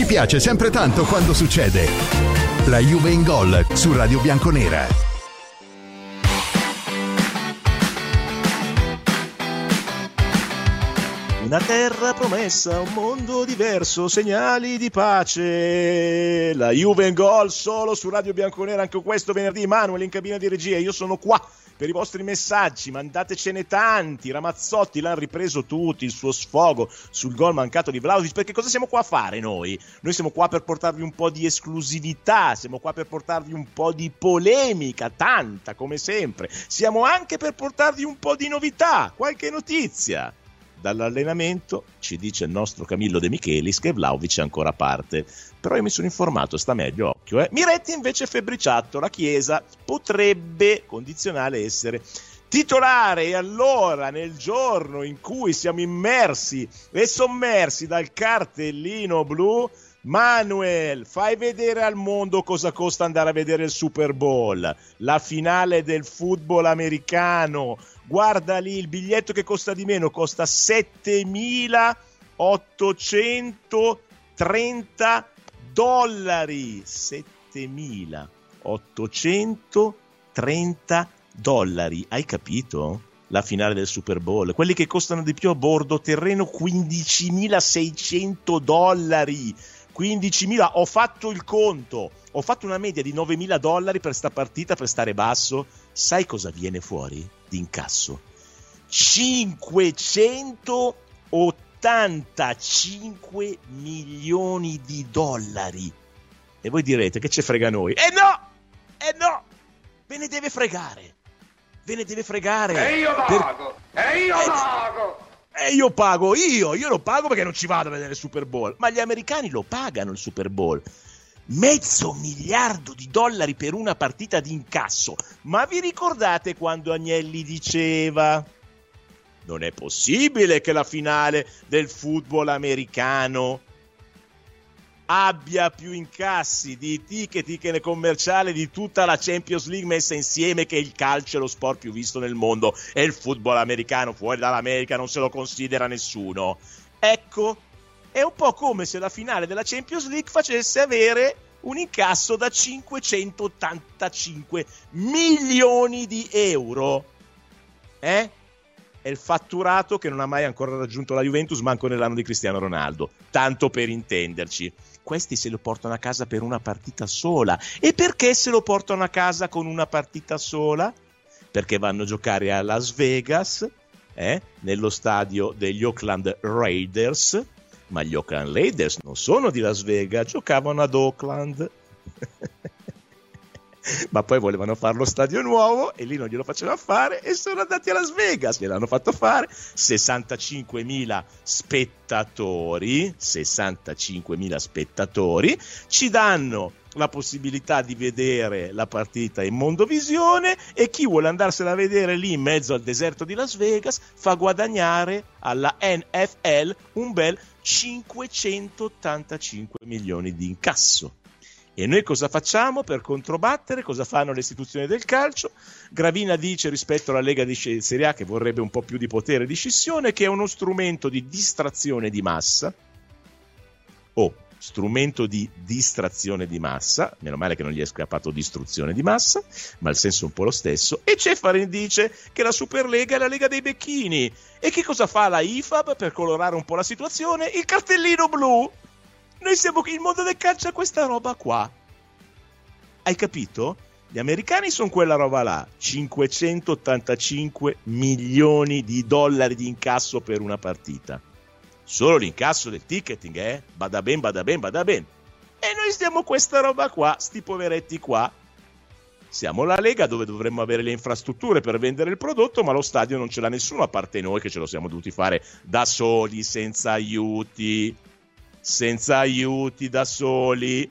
Ci piace sempre tanto quando succede. La Juve in gol su Radio Bianconera. Una terra promessa, un mondo diverso, segnali di pace. La Juve in gol solo su Radio Bianconera anche questo venerdì. Manuel in cabina di regia, io sono qua per i vostri messaggi, mandatecene tanti. Ramazzotti l'ha ripreso tutti, il suo sfogo sul gol mancato di Vlaovic. Perché cosa siamo qua a fare noi? Noi siamo qua per portarvi un po' di esclusività, siamo qua per portarvi un po' di polemica, tanta come sempre. Siamo anche per portarvi un po' di novità, qualche notizia dall'allenamento, ci dice il nostro Camillo De Michelis che Vlaovic è ancora parte. Però io mi sono informato, sta meglio, occhio. Eh. Miretti invece febbriciato, la Chiesa potrebbe, condizionale, essere titolare e allora nel giorno in cui siamo immersi e sommersi dal cartellino blu Manuel, fai vedere al mondo cosa costa andare a vedere il Super Bowl, la finale del football americano, guarda lì il biglietto che costa di meno, costa 7.830 dollari. 7.830 dollari. Hai capito? La finale del Super Bowl. Quelli che costano di più a bordo terreno 15.600 dollari. 15.000, ho fatto il conto, ho fatto una media di 9.000 dollari per sta partita per stare basso. Sai cosa viene fuori? d'incasso. 585 milioni di dollari. E voi direte che ce frega noi? E eh no! E eh no! Ve ne deve fregare. Ve ne deve fregare. E io pago! Per... E io eh... pago! E io pago, io, io lo pago perché non ci vado a vedere il Super Bowl. Ma gli americani lo pagano il Super Bowl mezzo miliardo di dollari per una partita di incasso. Ma vi ricordate quando Agnelli diceva non è possibile che la finale del football americano abbia più incassi di ticket, ticket commerciale di tutta la Champions League messa insieme che il calcio è lo sport più visto nel mondo e il football americano fuori dall'America non se lo considera nessuno. Ecco, è un po' come se la finale della Champions League facesse avere un incasso da 585 milioni di euro. Eh? È il fatturato che non ha mai ancora raggiunto la Juventus, manco nell'anno di Cristiano Ronaldo. Tanto per intenderci. Questi se lo portano a casa per una partita sola. E perché se lo portano a casa con una partita sola? Perché vanno a giocare a Las Vegas, eh? nello stadio degli Oakland Raiders, ma gli Oakland Raiders non sono di Las Vegas, giocavano ad Oakland. ma poi volevano fare lo stadio nuovo e lì non glielo facevano fare e sono andati a Las Vegas, gliel'hanno fatto fare 65.000 spettatori 65.000 spettatori ci danno la possibilità di vedere la partita in mondovisione e chi vuole andarsela a vedere lì in mezzo al deserto di Las Vegas fa guadagnare alla NFL un bel 585 milioni di incasso. E noi cosa facciamo per controbattere? Cosa fanno le istituzioni del calcio? Gravina dice rispetto alla Lega di Serie A che vorrebbe un po' più di potere di scissione, che è uno strumento di distrazione di massa. Oh, strumento di distrazione di massa, meno male che non gli è scappato distruzione di massa, ma il senso è un po' lo stesso, e Cefarin dice che la Superlega è la Lega dei Becchini. E che cosa fa la IFAB per colorare un po' la situazione? Il cartellino blu! Noi siamo il mondo del calcio a questa roba qua. Hai capito? Gli americani sono quella roba là, 585 milioni di dollari di incasso per una partita solo l'incasso del ticketing, eh? Bada ben, bada ben, bada ben. E noi stiamo questa roba qua, sti poveretti qua. Siamo la Lega dove dovremmo avere le infrastrutture per vendere il prodotto, ma lo stadio non ce l'ha nessuno a parte noi che ce lo siamo dovuti fare da soli, senza aiuti, senza aiuti da soli.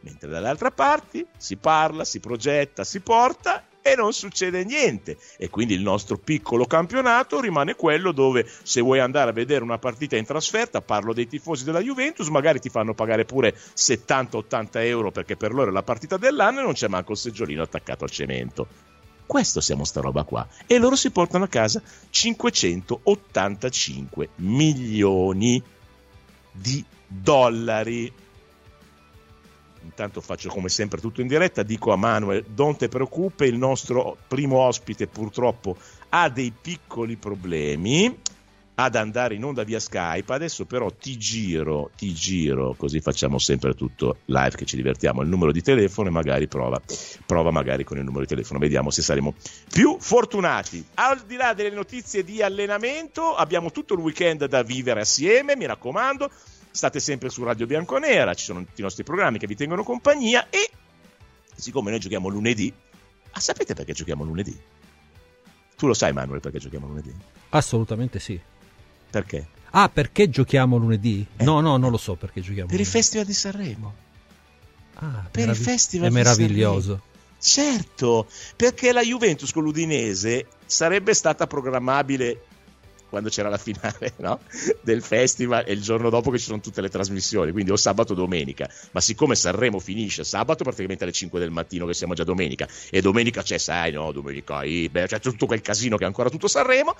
Mentre dall'altra parte si parla, si progetta, si porta e non succede niente. E quindi il nostro piccolo campionato rimane quello dove se vuoi andare a vedere una partita in trasferta, parlo dei tifosi della Juventus, magari ti fanno pagare pure 70-80 euro perché per loro è la partita dell'anno e non c'è manco il seggiolino attaccato al cemento. Questo siamo sta roba qua. E loro si portano a casa 585 milioni di dollari. Intanto faccio come sempre tutto in diretta, dico a Manuel, non te preoccupe, il nostro primo ospite purtroppo ha dei piccoli problemi ad andare in onda via Skype. Adesso però ti giro, ti giro, così facciamo sempre tutto live che ci divertiamo, il numero di telefono e magari prova, prova magari con il numero di telefono, vediamo se saremo più fortunati. Al di là delle notizie di allenamento, abbiamo tutto il weekend da vivere assieme, mi raccomando, state sempre su Radio Bianconera, ci sono tutti i nostri programmi che vi tengono compagnia e siccome noi giochiamo lunedì, ah, sapete perché giochiamo lunedì? Tu lo sai Manuel perché giochiamo lunedì? Assolutamente sì. Perché? Ah, perché giochiamo lunedì? Eh. No, no, non lo so perché giochiamo Per il lunedì. Festival di Sanremo. Ah, per il meravi- Festival È di meraviglioso. Certo, perché la Juventus con l'Udinese sarebbe stata programmabile quando c'era la finale no? del festival e il giorno dopo che ci sono tutte le trasmissioni, quindi o sabato o domenica. Ma siccome Sanremo finisce sabato praticamente alle 5 del mattino che siamo già domenica e domenica c'è, sai, no, domenica beh, c'è tutto quel casino che è ancora tutto Sanremo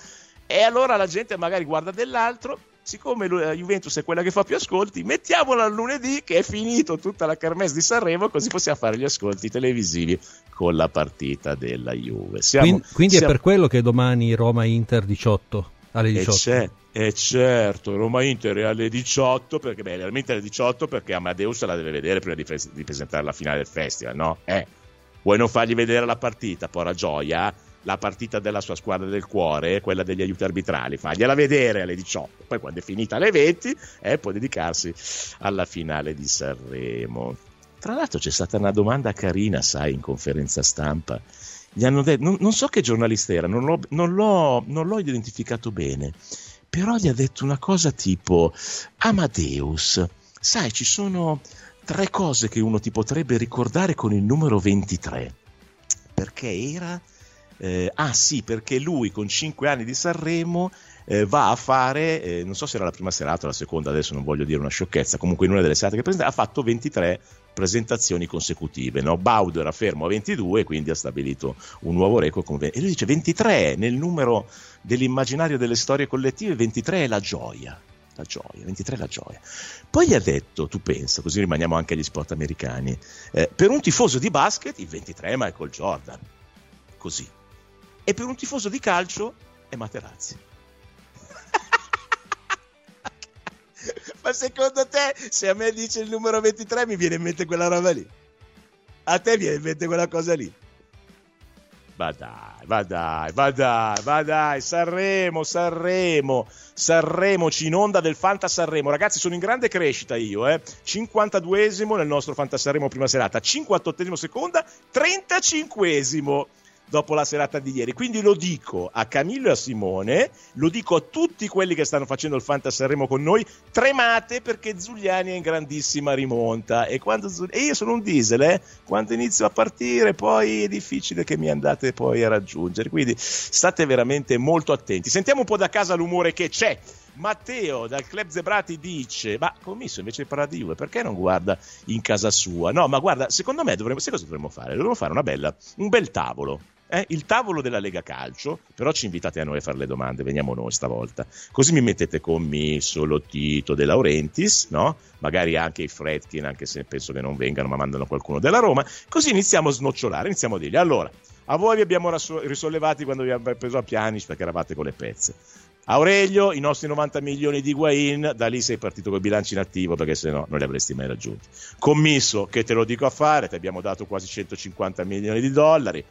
e allora la gente magari guarda dell'altro. Siccome la Juventus è quella che fa più ascolti, mettiamola al lunedì che è finito tutta la kermesse di Sanremo, così possiamo fare gli ascolti televisivi con la partita della Juve. Siamo, Quindi, quindi è siamo- per quello che domani Roma-Inter 18 alle e 18. c'è, e certo, Roma Inter è alle 18 perché beh, realmente alle 18 perché Amadeus la deve vedere prima di, pres- di presentare la finale del festival, no? Eh. Vuoi non fargli vedere la partita, porra gioia? La partita della sua squadra del cuore, quella degli aiuti arbitrali, fagliela vedere alle 18. Poi quando è finita alle 20, eh, può dedicarsi alla finale di Sanremo. Tra l'altro c'è stata una domanda carina, sai, in conferenza stampa. Gli hanno detto, non, non so che giornalista era, non l'ho, non l'ho- non l'ho identificato bene, però gli ha detto una cosa tipo Amadeus, sai, ci sono tre cose che uno ti potrebbe ricordare con il numero 23. Perché era... eh, ah sì, perché lui con 5 anni di Sanremo eh, va a fare, eh, non so se era la prima serata o la seconda, adesso non voglio dire una sciocchezza, comunque in una delle serate che presenta, ha fatto 23 presentazioni consecutive. No? Baudo era fermo a 22 e quindi ha stabilito un nuovo record. Con... E lui dice 23 nel numero dell'immaginario delle storie collettive, 23 è la gioia. La gioia, 23 è la gioia. Poi gli ha detto, tu pensa, così rimaniamo anche agli sport americani, eh, per un tifoso di basket il 23 è Michael Jordan, così. E per un tifoso di calcio è Materazzi. Ma secondo te, se a me dice il numero 23, mi viene in mente quella roba lì? A te viene in mente quella cosa lì? Ma dai, ma dai, ma dai, ma dai, Sanremo, Sanremo, Sanremo, ci in onda del Fanta Sanremo. Ragazzi, sono in grande crescita io, eh. 52esimo nel nostro Fanta Sanremo prima serata, 58esimo seconda, 35esimo dopo la serata di ieri. Quindi lo dico a Camillo e a Simone, lo dico a tutti quelli che stanno facendo il Fanta Sanremo con noi, tremate perché Giuliani è in grandissima rimonta e, Zul- e io sono un diesel, eh? quando inizio a partire poi è difficile che mi andate poi a raggiungere, quindi state veramente molto attenti. Sentiamo un po' da casa l'umore che c'è. Matteo dal Club Zebrati dice: Ma commesso invece di Juve, perché non guarda in casa sua? No, ma guarda, secondo me dovremmo, sai cosa dovremmo fare? Dovremmo fare una bella, un bel tavolo. Eh? Il tavolo della Lega Calcio, però ci invitate a noi a fare le domande, veniamo noi stavolta. Così mi mettete commesso Lottito De Laurentiis, no? Magari anche i Fredkin, anche se penso che non vengano, ma mandano qualcuno della Roma. Così iniziamo a snocciolare, iniziamo a dirgli: Allora, a voi vi abbiamo risollevati quando vi abbiamo preso a Pianic perché eravate con le pezze. Aurelio, i nostri 90 milioni di Guain, da lì sei partito con i bilanci in attivo perché se no non li avresti mai raggiunti. Commisso, che te lo dico a fare, ti abbiamo dato quasi 150 milioni di dollari.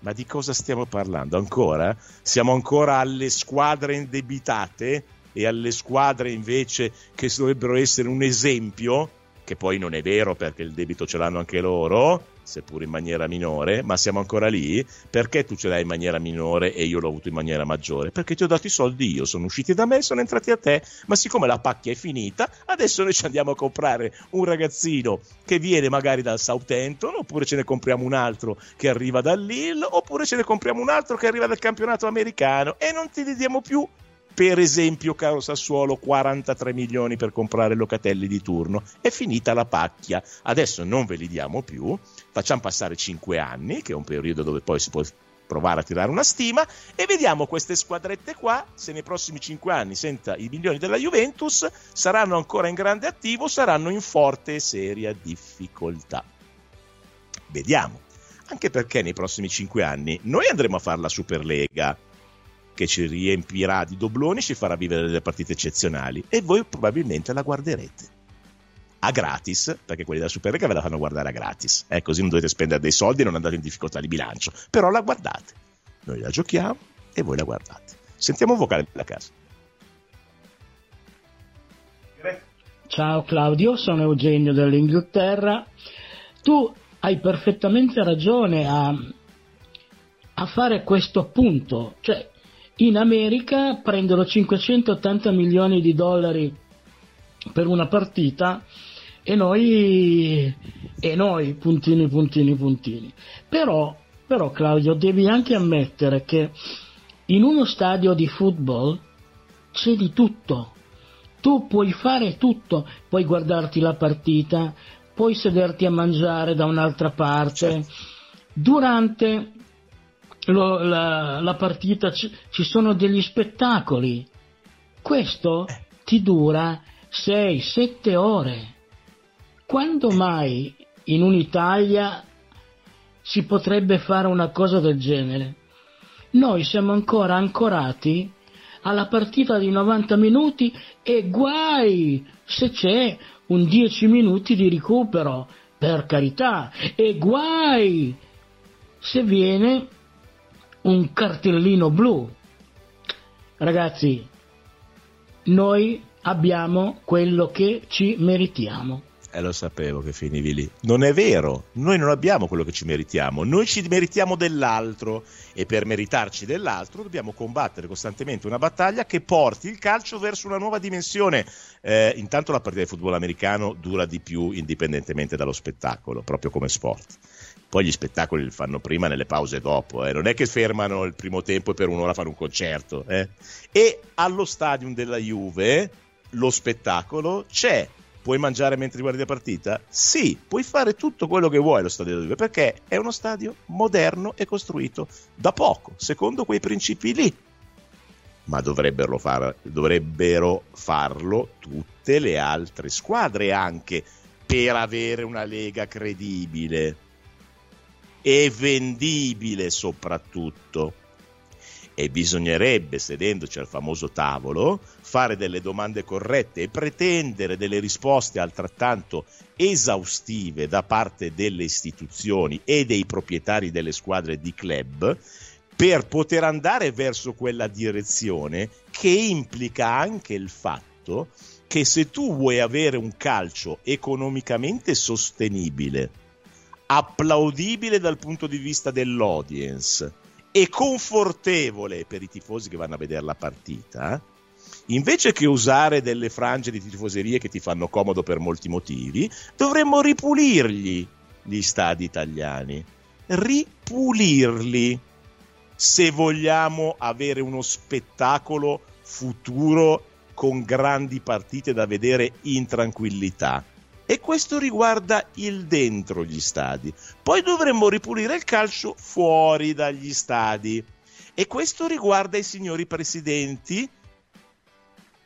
Ma di cosa stiamo parlando? Ancora? Siamo ancora alle squadre indebitate? E alle squadre invece che dovrebbero essere un esempio, che poi non è vero perché il debito ce l'hanno anche loro, seppur in maniera minore, ma siamo ancora lì. Perché tu ce l'hai in maniera minore e io l'ho avuto in maniera maggiore? Perché ti ho dato i soldi io, sono usciti da me sono entrati a te, ma siccome la pacchia è finita, adesso noi ci andiamo a comprare un ragazzino che viene magari dal Southampton, oppure ce ne compriamo un altro che arriva dall'Hill, oppure ce ne compriamo un altro che arriva dal campionato americano e non ti diamo più per esempio, caro Sassuolo, 43 milioni per comprare Locatelli di turno. È finita la pacchia. Adesso non ve li diamo più. Facciamo passare 5 anni, che è un periodo dove poi si può provare a tirare una stima e vediamo queste squadrette qua se nei prossimi 5 anni senza i milioni della Juventus saranno ancora in grande attivo saranno in forte e seria difficoltà vediamo anche perché nei prossimi 5 anni noi andremo a fare la Superlega che ci riempirà di dobloni ci farà vivere delle partite eccezionali e voi probabilmente la guarderete a gratis, perché quelli della Superlega ve la fanno guardare a gratis, eh, così non dovete spendere dei soldi e non andate in difficoltà di bilancio, però la guardate, noi la giochiamo e voi la guardate. Sentiamo un vocale della casa. Ciao Claudio, sono Eugenio dell'Inghilterra. Tu hai perfettamente ragione a, a fare questo appunto, cioè in America prendono 580 milioni di dollari per una partita e noi, e noi puntini, puntini, puntini. Però, però Claudio, devi anche ammettere che in uno stadio di football c'è di tutto. Tu puoi fare tutto, puoi guardarti la partita, puoi sederti a mangiare da un'altra parte. Durante lo, la, la, partita ci, ci sono degli spettacoli. Questo ti dura 6-7 ore. Quando mai in un'Italia si potrebbe fare una cosa del genere? Noi siamo ancora ancorati alla partita di 90 minuti e guai se c'è un 10 minuti di recupero, per carità, e guai se viene un cartellino blu. Ragazzi, noi abbiamo quello che ci meritiamo. Eh, lo sapevo che finivi lì. Non è vero, noi non abbiamo quello che ci meritiamo, noi ci meritiamo dell'altro e per meritarci dell'altro dobbiamo combattere costantemente una battaglia che porti il calcio verso una nuova dimensione. Eh, intanto la partita di football americano dura di più indipendentemente dallo spettacolo, proprio come sport. Poi gli spettacoli li fanno prima nelle pause dopo, eh. non è che fermano il primo tempo e per un'ora fanno un concerto. Eh. E allo stadium della Juve lo spettacolo c'è Puoi mangiare mentre guardi la partita? Sì, puoi fare tutto quello che vuoi allo stadio della Juve perché è uno stadio moderno e costruito da poco, secondo quei principi lì. Ma dovrebbero, far, dovrebbero farlo tutte le altre squadre anche per avere una lega credibile e vendibile soprattutto. E bisognerebbe, sedendoci al famoso tavolo, fare delle domande corrette e pretendere delle risposte altrettanto esaustive da parte delle istituzioni e dei proprietari delle squadre di club per poter andare verso quella direzione che implica anche il fatto che se tu vuoi avere un calcio economicamente sostenibile, applaudibile dal punto di vista dell'audience, e confortevole per i tifosi che vanno a vedere la partita, invece che usare delle frange di tifoserie che ti fanno comodo per molti motivi, dovremmo ripulirgli gli stadi italiani. Ripulirli se vogliamo avere uno spettacolo futuro con grandi partite da vedere in tranquillità e questo riguarda il dentro gli stadi. Poi dovremmo ripulire il calcio fuori dagli stadi e questo riguarda i signori presidenti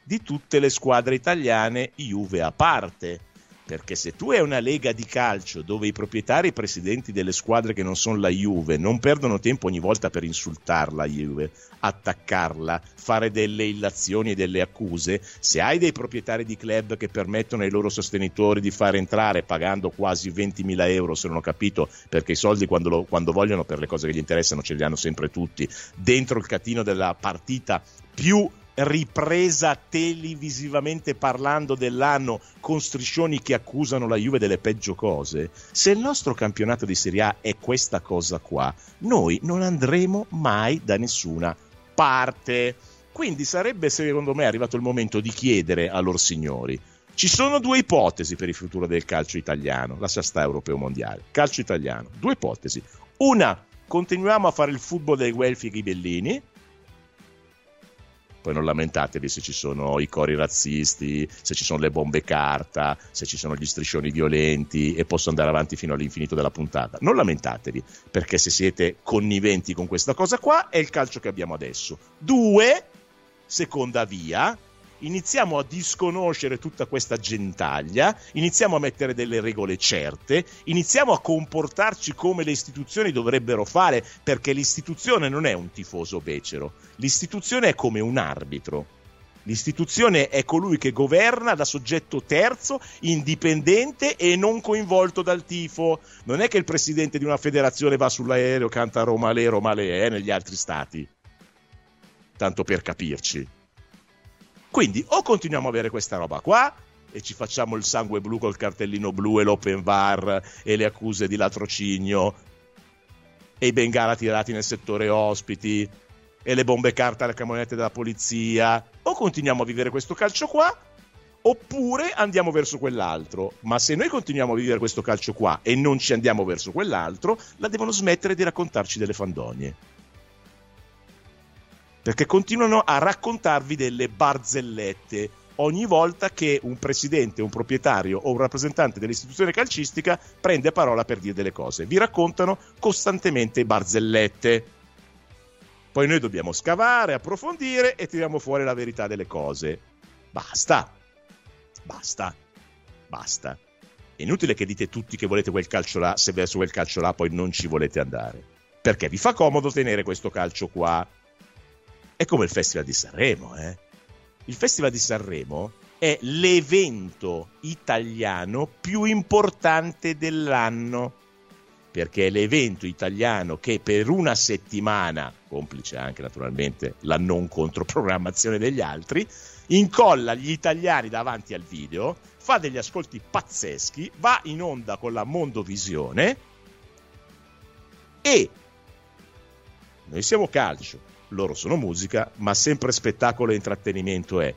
di tutte le squadre italiane, Juve a parte perché se tu hai una lega di calcio dove i proprietari e i presidenti delle squadre che non sono la Juve non perdono tempo ogni volta per insultarla la Juve, attaccarla, fare delle illazioni e delle accuse, se hai dei proprietari di club che permettono ai loro sostenitori di far entrare pagando quasi 20.000 euro, se non ho capito, perché i soldi quando, lo, quando vogliono per le cose che gli interessano ce li hanno sempre tutti, dentro il catino della partita più ripresa televisivamente parlando dell'anno con striscioni che accusano la Juve delle peggio cose, se il nostro campionato di Serie A è questa cosa qua, noi non andremo mai da nessuna parte. Quindi sarebbe secondo me arrivato il momento di chiedere a loro signori. Ci sono due ipotesi per il futuro del calcio italiano, lascia sta europeo mondiale, calcio italiano, due ipotesi. Una, continuiamo a fare il football dei Guelfi e Ghibellini, Poi non lamentatevi se ci sono i cori razzisti, se ci sono le bombe carta, se ci sono gli striscioni violenti e posso andare avanti fino all'infinito della puntata. Non lamentatevi, perché se siete conniventi con questa cosa qua è il calcio che abbiamo adesso. Due, seconda via, iniziamo a disconoscere tutta questa gentaglia, iniziamo a mettere delle regole certe, iniziamo a comportarci come le istituzioni dovrebbero fare, perché l'istituzione non è un tifoso becero, l'istituzione è come un arbitro. L'istituzione è colui che governa da soggetto terzo, indipendente e non coinvolto dal tifo. Non è che il presidente di una federazione va sull'aereo, canta Roma Le, Roma Le, eh, negli altri stati. Tanto per capirci. Quindi o continuiamo a avere questa roba qua e ci facciamo il sangue blu col cartellino blu e l'open bar e le accuse di latrocinio e i bengala tirati nel settore ospiti e le bombe carta alle camionette della polizia o continuiamo a vivere questo calcio qua oppure andiamo verso quell'altro. Ma se noi continuiamo a vivere questo calcio qua e non ci andiamo verso quell'altro, la devono smettere di raccontarci delle fandonie perché continuano a raccontarvi delle barzellette ogni volta che un presidente, un proprietario o un rappresentante dell'istituzione calcistica prende parola per dire delle cose. Vi raccontano costantemente barzellette. Poi noi dobbiamo scavare, approfondire e tiriamo fuori la verità delle cose. Basta. Basta. Basta. È inutile che dite tutti che volete quel calcio là, se verso quel calcio là poi non ci volete andare. Perché vi fa comodo tenere questo calcio qua è come il Festival di Sanremo, eh? Il Festival di Sanremo è l'evento italiano più importante dell'anno perché è l'evento italiano che per una settimana, complice anche naturalmente la non controprogrammazione degli altri, incolla gli italiani davanti al video, fa degli ascolti pazzeschi, va in onda con la Mondovisione e noi siamo calcio, loro sono musica, ma sempre spettacolo e intrattenimento è.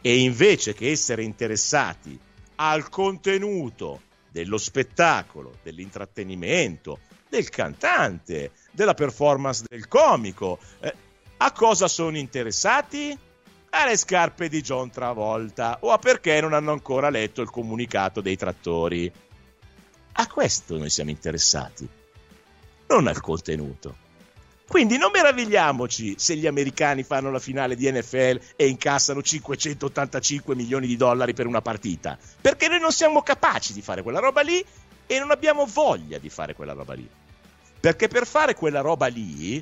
E invece che essere interessati al contenuto dello spettacolo, dell'intrattenimento, del cantante, della performance del comico, eh, a cosa sono interessati? Alle scarpe di John Travolta o a perché non hanno ancora letto il comunicato dei trattori. A questo noi siamo interessati, non al contenuto. Quindi non meravigliamoci se gli americani fanno la finale di NFL e incassano 585 milioni di dollari per una partita, perché noi non siamo capaci di fare quella roba lì e non abbiamo voglia di fare quella roba lì. Perché per fare quella roba lì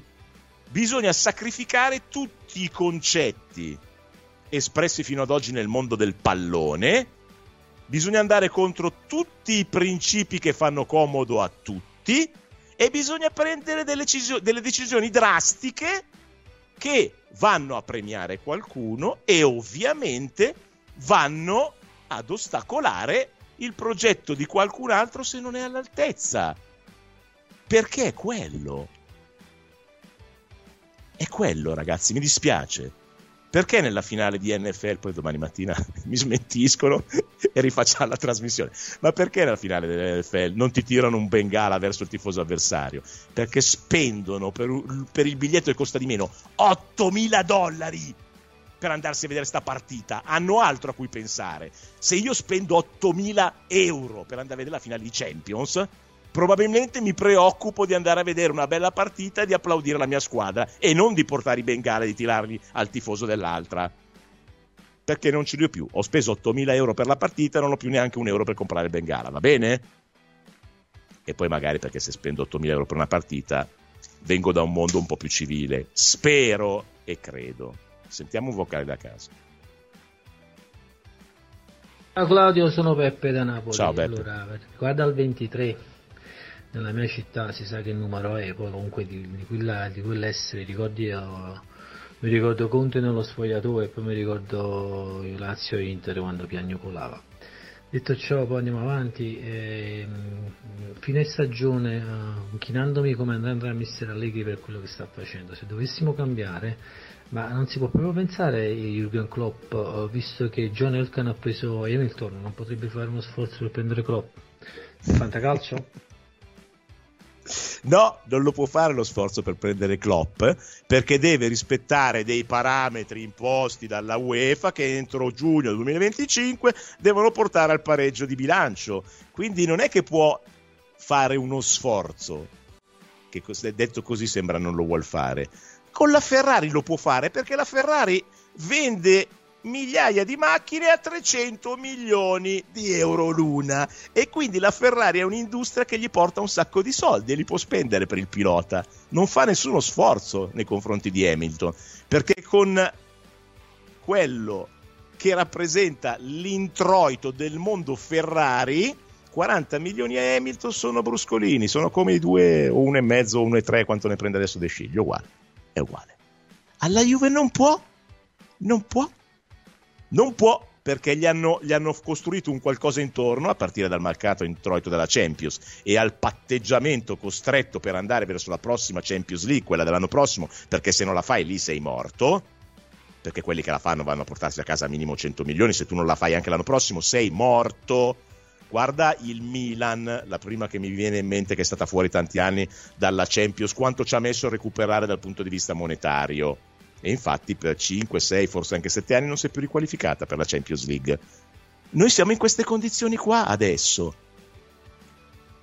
bisogna sacrificare tutti i concetti espressi fino ad oggi nel mondo del pallone, bisogna andare contro tutti i principi che fanno comodo a tutti e bisogna prendere delle, cisio- delle decisioni drastiche che vanno a premiare qualcuno e ovviamente vanno ad ostacolare il progetto di qualcun altro se non è all'altezza. Perché è quello. È quello, ragazzi, mi dispiace. Perché nella finale di NFL, poi domani mattina mi smentiscono e rifacciamo la trasmissione, ma perché nella finale dell'NFL non ti tirano un bengala verso il tifoso avversario? Perché spendono per, per il biglietto che costa di meno 8.000 dollari per andarsi a vedere sta partita. Hanno altro a cui pensare. Se io spendo 8.000 euro per andare a vedere la finale di Champions, probabilmente mi preoccupo di andare a vedere una bella partita e di applaudire la mia squadra e non di portare i bengala e di tirarli al tifoso dell'altra. Perché non ce li ho più. Ho speso 8.000 euro per la partita e non ho più neanche un euro per comprare il bengala, va bene? E poi magari perché se spendo 8.000 euro per una partita vengo da un mondo un po' più civile. Spero e credo. Sentiamo un vocale da casa. Ciao Claudio, sono Peppe da Napoli. Ciao Peppe. Allora, guarda il 23, nella mia città si sa che numero è, poi comunque di, di, quella, di quell'essere ricordi io, mi ricordo Conte nello sfogliatoio e poi mi ricordo Lazio Inter quando piagnucolava. Detto ciò, poi andiamo avanti. ehm, fine stagione, eh, inchinandomi come andrà Mister Allegri per quello che sta facendo. Se dovessimo cambiare, ma non si può proprio pensare Jürgen Klopp, eh, visto che John Elkan ha preso Hamilton, non potrebbe fare uno sforzo per prendere Klopp? Fantacalcio? No, non lo può fare lo sforzo per prendere Klopp perché deve rispettare dei parametri imposti dalla UEFA che entro giugno 2025 devono portare al pareggio di bilancio. Quindi non è che può fare uno sforzo, che detto così sembra non lo vuol fare. Con la Ferrari lo può fare perché la Ferrari vende migliaia di macchine a 300 milioni di euro l'una. E quindi la Ferrari è un'industria che gli porta un sacco di soldi e li può spendere per il pilota. Non fa nessuno sforzo nei confronti di Hamilton perché con quello che rappresenta l'introito del mondo Ferrari 40 milioni a Hamilton sono bruscolini sono come i due o uno e mezzo o uno e tre quanto ne prende adesso De Sciglio uguale è uguale. Alla Juve non può non può non può perché gli hanno, gli hanno, costruito un qualcosa intorno a partire dal mercato introito della Champions e al patteggiamento costretto per andare verso la prossima Champions League, quella dell'anno prossimo, perché se non la fai lì sei morto, perché quelli che la fanno vanno a portarsi a casa minimo 100 milioni, se tu non la fai anche l'anno prossimo sei morto. Guarda il Milan, la prima che mi viene in mente che è stata fuori tanti anni dalla Champions, quanto ci ha messo a recuperare dal punto di vista monetario e infatti per 5, 6, forse anche 7 anni non si è più riqualificata per la Champions League. Noi siamo in queste condizioni qua adesso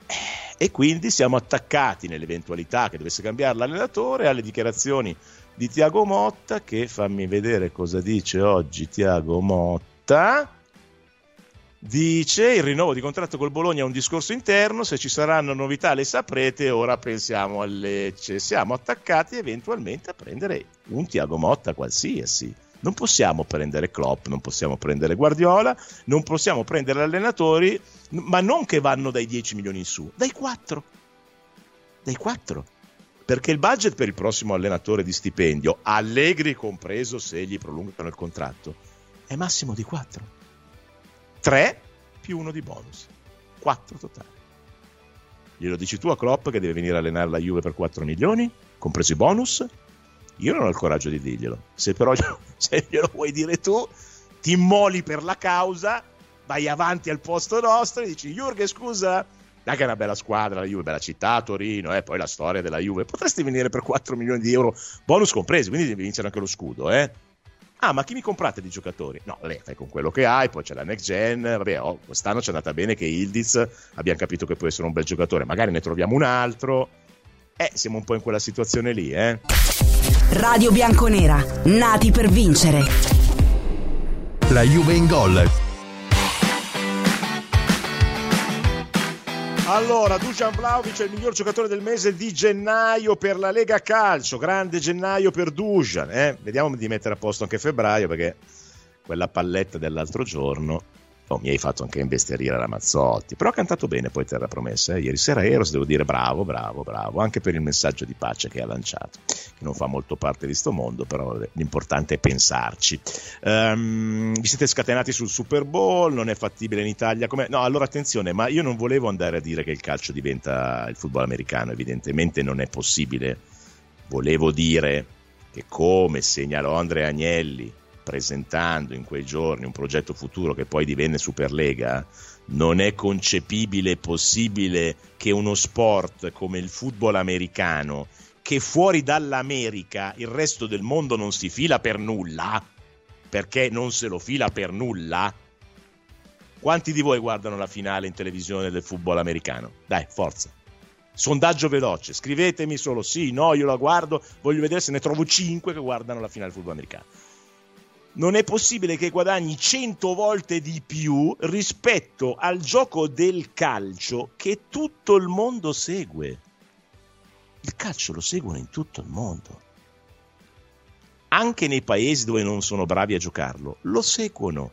eh, e quindi siamo attaccati nell'eventualità che dovesse cambiare l'allenatore alle dichiarazioni di Tiago Motta che fammi vedere cosa dice oggi Tiago Motta Dice il rinnovo di contratto col Bologna è un discorso interno, se ci saranno novità le saprete, ora pensiamo a Lecce. Siamo attaccati eventualmente a prendere un Tiago Motta qualsiasi. Non possiamo prendere Klopp, non possiamo prendere Guardiola, non possiamo prendere allenatori, ma non che vanno dai 10 milioni in su, dai 4. Dai 4. Perché il budget per il prossimo allenatore di stipendio, Allegri compreso se gli prolungano il contratto, è massimo di 4 3 più 1 di bonus. 4 totali. Glielo dici tu a Klopp che deve venire a allenare la Juve per 4 milioni, compreso i bonus? Io non ho il coraggio di dirglielo. Se però se glielo vuoi dire tu, ti immoli per la causa, vai avanti al posto nostro e dici Jurgen scusa, dai che è una bella squadra la Juve, bella città, Torino, e eh, poi la storia della Juve. Potresti venire per 4 milioni di euro, bonus compresi, quindi devi vincere anche lo scudo, eh? Ah, ma chi mi comprate di giocatori? No, vabbè, fai con quello che hai, poi c'è la next gen. Vabbè, oh, quest'anno ci è andata bene che Ildiz abbiamo capito che può essere un bel giocatore. Magari ne troviamo un altro. Eh, siamo un po' in quella situazione lì, eh. Radio Bianconera, nati per vincere. La Juve in gol Allora, Dujan Vlaovic è il miglior giocatore del mese di gennaio per la Lega Calcio. Grande gennaio per Dujan. Eh? Vediamo di mettere a posto anche febbraio perché quella palletta dell'altro giorno Oh, mi hai fatto anche investerire Ramazzotti, però ha cantato bene poi Terra Promessa. Eh? Ieri sera Eros, devo dire bravo, bravo, bravo, anche per il messaggio di pace che ha lanciato, che non fa molto parte di sto mondo, però l'importante è pensarci. Um, vi siete scatenati sul Super Bowl, non è fattibile in Italia come... No, allora attenzione, ma io non volevo andare a dire che il calcio diventa il football americano, evidentemente non è possibile. Volevo dire che come segnalò Andrea Agnelli, presentando in quei giorni un progetto futuro che poi divenne Superlega, non è concepibile e possibile che uno sport come il football americano, che fuori dall'America il resto del mondo non si fila per nulla, perché non se lo fila per nulla. Quanti di voi guardano la finale in televisione del football americano? Dai, forza. Sondaggio veloce, scrivetemi solo sì, no, io la guardo, voglio vedere se ne trovo 5 che guardano la finale del football americano non è possibile che guadagni 100 volte di più rispetto al gioco del calcio che tutto il mondo segue. Il calcio lo seguono in tutto il mondo. Anche nei paesi dove non sono bravi a giocarlo, lo seguono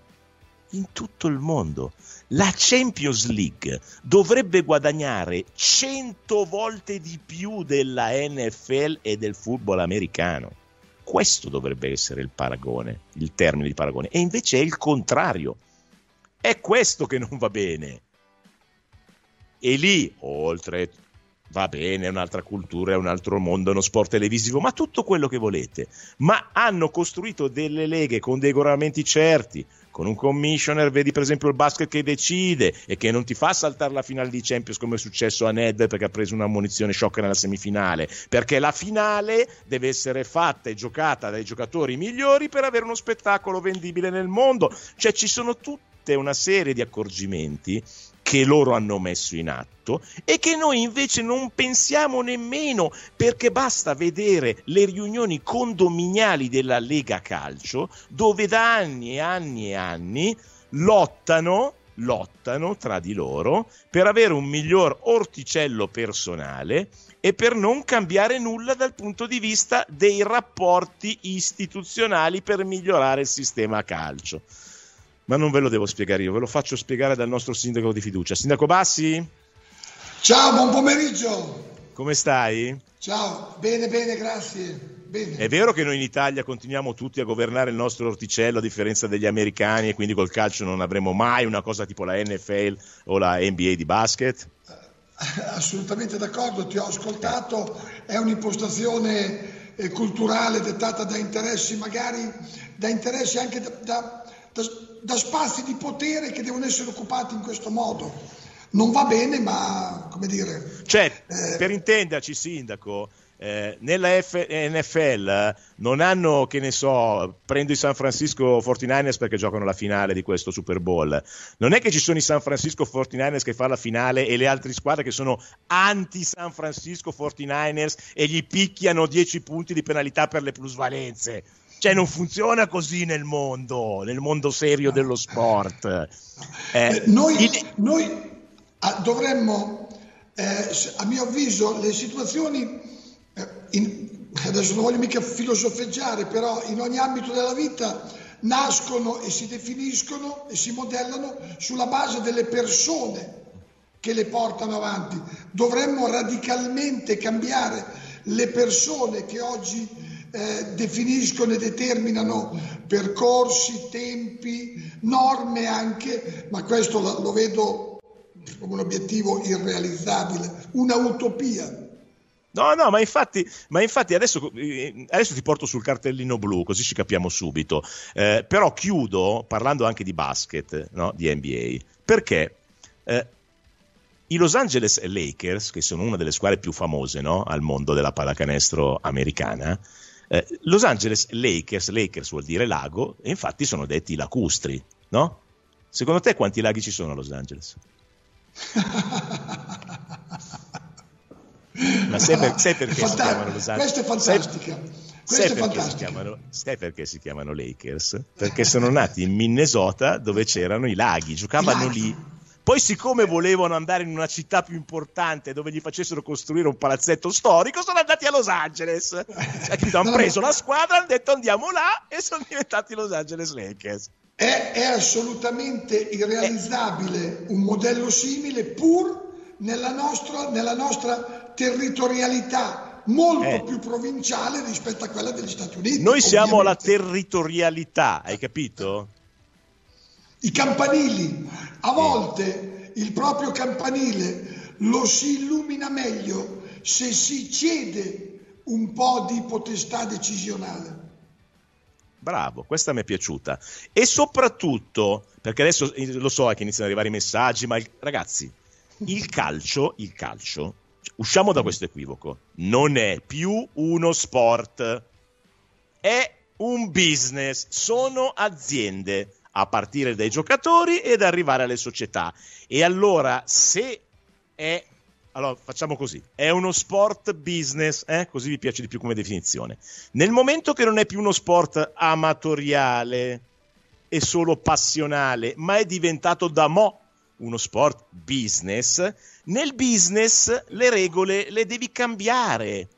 in tutto il mondo. La Champions League dovrebbe guadagnare 100 volte di più della NFL e del football americano questo dovrebbe essere il paragone, il termine di paragone, e invece è il contrario. È questo che non va bene. E lì, oltre, va bene, è un'altra cultura, è un altro mondo, è uno sport televisivo, ma tutto quello che volete. Ma hanno costruito delle leghe con dei regolamenti certi, con un commissioner, vedi per esempio il basket che decide e che non ti fa saltare la finale di Champions come è successo a Ned perché ha preso una munizione sciocca nella semifinale, perché la finale deve essere fatta e giocata dai giocatori migliori per avere uno spettacolo vendibile nel mondo, cioè ci sono tutte una serie di accorgimenti che loro hanno messo in atto e che noi invece non pensiamo nemmeno perché basta vedere le riunioni condominiali della Lega Calcio dove da anni e anni e anni lottano lottano tra di loro per avere un miglior orticello personale e per non cambiare nulla dal punto di vista dei rapporti istituzionali per migliorare il sistema calcio ma non ve lo devo spiegare io, ve lo faccio spiegare dal nostro sindaco di fiducia. Sindaco Bassi? Ciao, buon pomeriggio. Come stai? Ciao, bene, bene, grazie. Bene. È vero che noi in Italia continuiamo tutti a governare il nostro orticello a differenza degli americani e quindi col calcio non avremo mai una cosa tipo la NFL o la NBA di basket? Assolutamente d'accordo, ti ho ascoltato, è un'impostazione eh, culturale dettata da interessi magari, da interessi anche da, da, da da spazi di potere che devono essere occupati in questo modo. Non va bene, ma come dire. Cioè, eh, per intenderci, sindaco, eh, nella F- NFL non hanno, che ne so, prendo i San Francisco 49ers perché giocano la finale di questo Super Bowl. Non è che ci sono i San Francisco 49ers che fanno la finale e le altre squadre che sono anti-San Francisco 49ers e gli picchiano 10 punti di penalità per le plusvalenze. Cioè non funziona così nel mondo, nel mondo serio dello sport. Eh, eh, noi, il... noi ah, dovremmo, eh, a mio avviso, le situazioni, eh, in, adesso non voglio mica filosofeggiare, però in ogni ambito della vita nascono e si definiscono e si modellano sulla base delle persone che le portano avanti. Dovremmo radicalmente cambiare le persone che oggi eh, definiscono e determinano percorsi, tempi, norme anche, ma questo lo, vedo come un obiettivo irrealizzabile, un'utopia. No, no, ma infatti, ma infatti adesso, eh, adesso, ti porto sul cartellino blu, così ci capiamo subito. Eh, però chiudo parlando anche di basket, no? di NBA, perché eh, i Los Angeles Lakers, che sono una delle squadre più famose no? al mondo della pallacanestro americana, eh, Los Angeles Lakers, Lakers vuol dire lago, e infatti sono detti lacustri, no? Secondo te quanti laghi ci sono a Los Angeles? Ma sai, per, sai perché si chiamano Los Angeles? Questa è fantastica. Sai, sai, perché. Chiamano, sai, perché si chiamano Lakers? Perché sono nati in Minnesota dove c'erano i laghi, giocavano I laghi. lì poi, siccome volevano andare in una città più importante dove gli facessero costruire un palazzetto storico, sono andati a Los Angeles. hanno preso la squadra, hanno detto andiamo là e sono diventati Los Angeles Lakers. È, è assolutamente irrealizzabile un modello simile, pur nella nostra, nella nostra territorialità molto eh. più provinciale rispetto a quella degli Stati Uniti. Noi siamo ovviamente. la territorialità, hai capito? I campanili, a volte il proprio campanile lo si illumina meglio se si cede un po' di potestà decisionale. Bravo, questa mi è piaciuta. E soprattutto, perché adesso eh, lo so che iniziano ad arrivare i messaggi, ma il, ragazzi, il calcio, il calcio, usciamo da questo equivoco, non è più uno sport, è un business, sono aziende a partire dai giocatori ed arrivare alle società. E allora, se è allora, facciamo così. È uno sport business, eh? così vi piace di più come definizione. Nel momento che non è più uno sport amatoriale e solo passionale, ma è diventato da mo' uno sport business, nel business le regole le devi cambiare.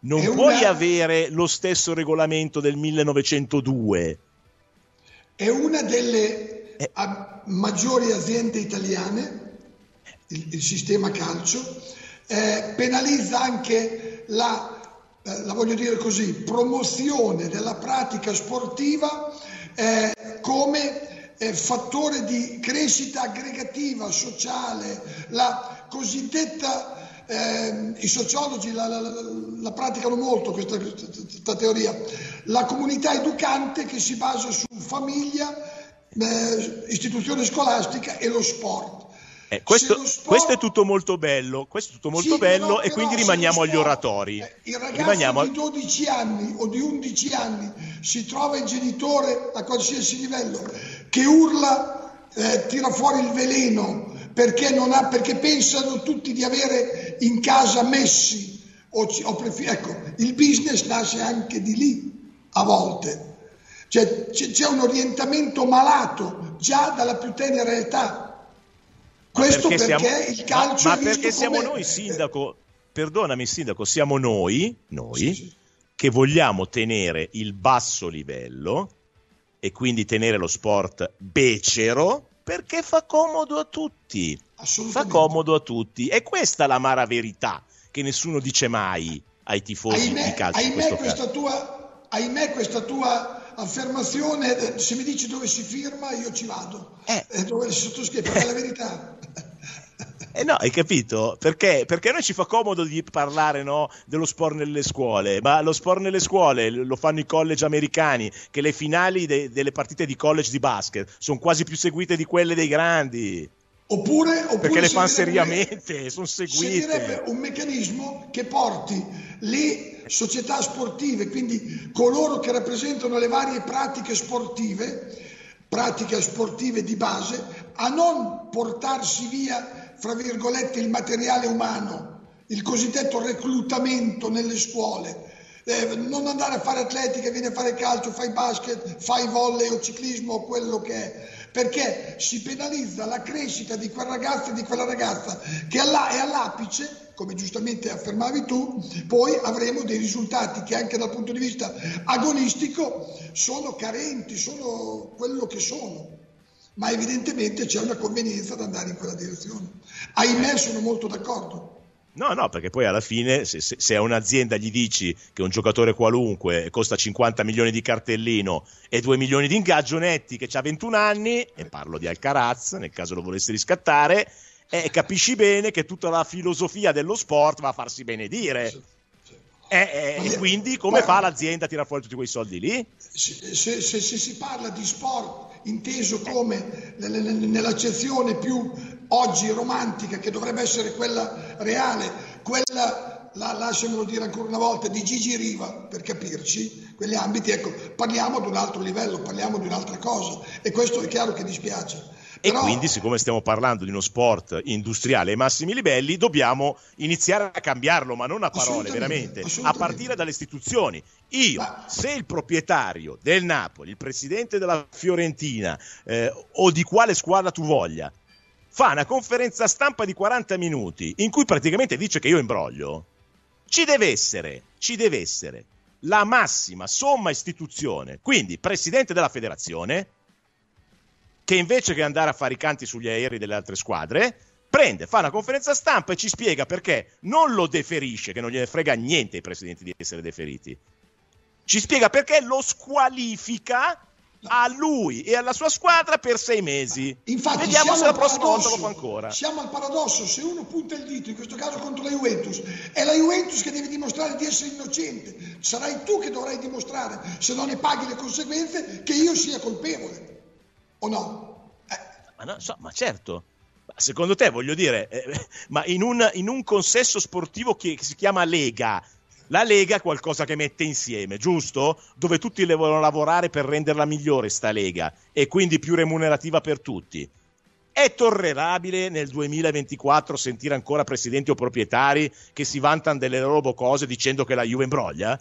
Non puoi avere lo stesso regolamento del 1902 è una delle eh. maggiori aziende italiane, il, il sistema calcio, eh, penalizza anche la, eh, la, voglio dire così, promozione della pratica sportiva eh, come eh, fattore di crescita aggregativa, sociale, la cosiddetta eh, i sociologi la, la, la, praticano molto questa, questa, teoria, la comunità educante che si basa su famiglia, eh, istituzione scolastica e lo sport. Eh, questo, sport... questo, è tutto molto bello, questo è tutto molto sì, bello però, e quindi rimaniamo agli oratori. Eh, il ragazzo rimaniamo... di 12 anni o di 11 anni si trova il genitore a qualsiasi livello che urla, eh, tira fuori il veleno perché, ha, perché, pensano tutti di avere in casa Messi o, o prefer- ecco, il business nasce anche di lì a volte. Cioè, c'è un orientamento malato già dalla più tenera età questo perché, perché siamo, il calcio ma, ma perché siamo come... noi sindaco perdonami sindaco siamo noi noi sì, sì. che vogliamo tenere il basso livello e quindi tenere lo sport becero perché fa comodo a tutti. Fa comodo a tutti. E questa è l'amara verità che nessuno dice mai ai tifosi ahimè, di calcio ahimè questa, tua, ahimè questa tua affermazione, se mi dici dove si firma io ci vado, eh. eh, dove si sottoscrive, è la verità. Eh no, hai capito? Perché? Perché a noi ci fa comodo di parlare no, dello sport nelle scuole, ma lo sport nelle scuole lo fanno i college americani, che le finali de- delle partite di college di basket sono quasi più seguite di quelle dei grandi. Oppure, oppure perché le fanno seriamente, sono seguite. Servirebbe un meccanismo che porti le società sportive, quindi coloro che rappresentano le varie pratiche sportive, pratiche sportive di base, a non portarsi via, fra virgolette, il materiale umano, il cosiddetto reclutamento nelle scuole. Eh, non andare a fare atletica, vieni a fare calcio, fai basket, fai volley o ciclismo o quello che è perché si penalizza la crescita di quel ragazzo e di quella ragazza che è all'apice, come giustamente affermavi tu, poi avremo dei risultati che anche dal punto di vista agonistico sono carenti, sono quello che sono. Ma evidentemente c'è una convenienza ad andare in quella direzione. Ahimè sono molto d'accordo. No, no, perché poi alla fine se, se, a un'azienda gli dici che un giocatore qualunque costa 50 milioni di cartellino e 2 milioni di ingaggio netti che ha 21 anni, e parlo di Alcaraz nel caso lo volessi riscattare, eh, capisci bene che tutta la filosofia dello sport va a farsi benedire. Eh, eh, e quindi come fa l'azienda a tirare fuori tutti quei soldi lì? Se, se, se, se si parla di sport inteso come nell'accezione più oggi romantica, che dovrebbe essere quella reale, quella, la, lasciamelo dire ancora una volta, di Gigi Riva, per capirci, quegli ambiti, ecco, parliamo di un altro livello, parliamo di un'altra cosa e questo è chiaro che dispiace. E Però... quindi, siccome stiamo parlando di uno sport industriale ai massimi livelli, dobbiamo iniziare a cambiarlo, ma non a parole, veramente, a partire dalle istituzioni. Io, se il proprietario del Napoli, il presidente della Fiorentina eh, o di quale squadra tu voglia, fa una conferenza stampa di 40 minuti in cui praticamente dice che io imbroglio, ci deve essere, ci deve essere la massima somma istituzione, quindi presidente della federazione, che invece che andare a fare i canti sugli aerei delle altre squadre, prende, fa una conferenza stampa e ci spiega perché non lo deferisce, che non gliene frega niente ai presidenti di essere deferiti. Ci spiega perché lo squalifica a lui e alla sua squadra per sei mesi. Infatti, Vediamo se la prossima volta lo fa ancora. Siamo al paradosso, se uno punta il dito, in questo caso contro la Juventus, è la Juventus che deve dimostrare di essere innocente. Sarai tu che dovrai dimostrare, se non ne paghi le conseguenze, che io sia colpevole o no? Eh. Ma, no, so, ma certo. Secondo te, voglio dire, eh, ma in un, in un, consesso sportivo che, che si chiama Lega, la Lega è qualcosa che mette insieme, giusto? Dove tutti devono lavorare per renderla migliore sta Lega e quindi più remunerativa per tutti. È tollerabile nel 2024 sentire ancora presidenti o proprietari che si vantano delle loro cose dicendo che la Juve imbroglia?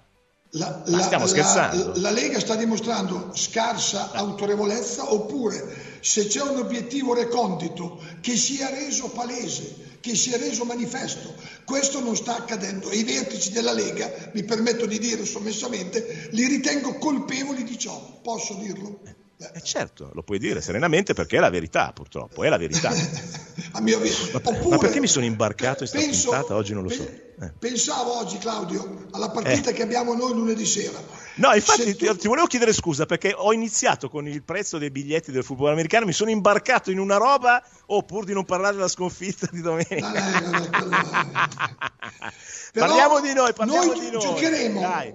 La, la, stiamo scherzando. La, la, Lega sta dimostrando scarsa autorevolezza oppure se c'è un obiettivo recondito che sia reso palese, che sia reso manifesto, questo non sta accadendo e i vertici della Lega, mi permetto di dire sommessamente, li ritengo colpevoli di ciò, posso dirlo? Eh certo, lo puoi dire serenamente perché è la verità, purtroppo, è la verità. A mio avviso. Ma, Oppure, ma, perché mi sono imbarcato in questa penso, puntata? Oggi non lo so. Eh. Pensavo oggi, Claudio, alla partita eh. che abbiamo noi lunedì sera. No, infatti tu... ti volevo chiedere scusa perché ho iniziato con il prezzo dei biglietti del football americano, mi sono imbarcato in una roba, oh, pur di non parlare della sconfitta di domenica. No, no, no, parliamo di noi, parliamo noi di noi. Giocheremo, Dai.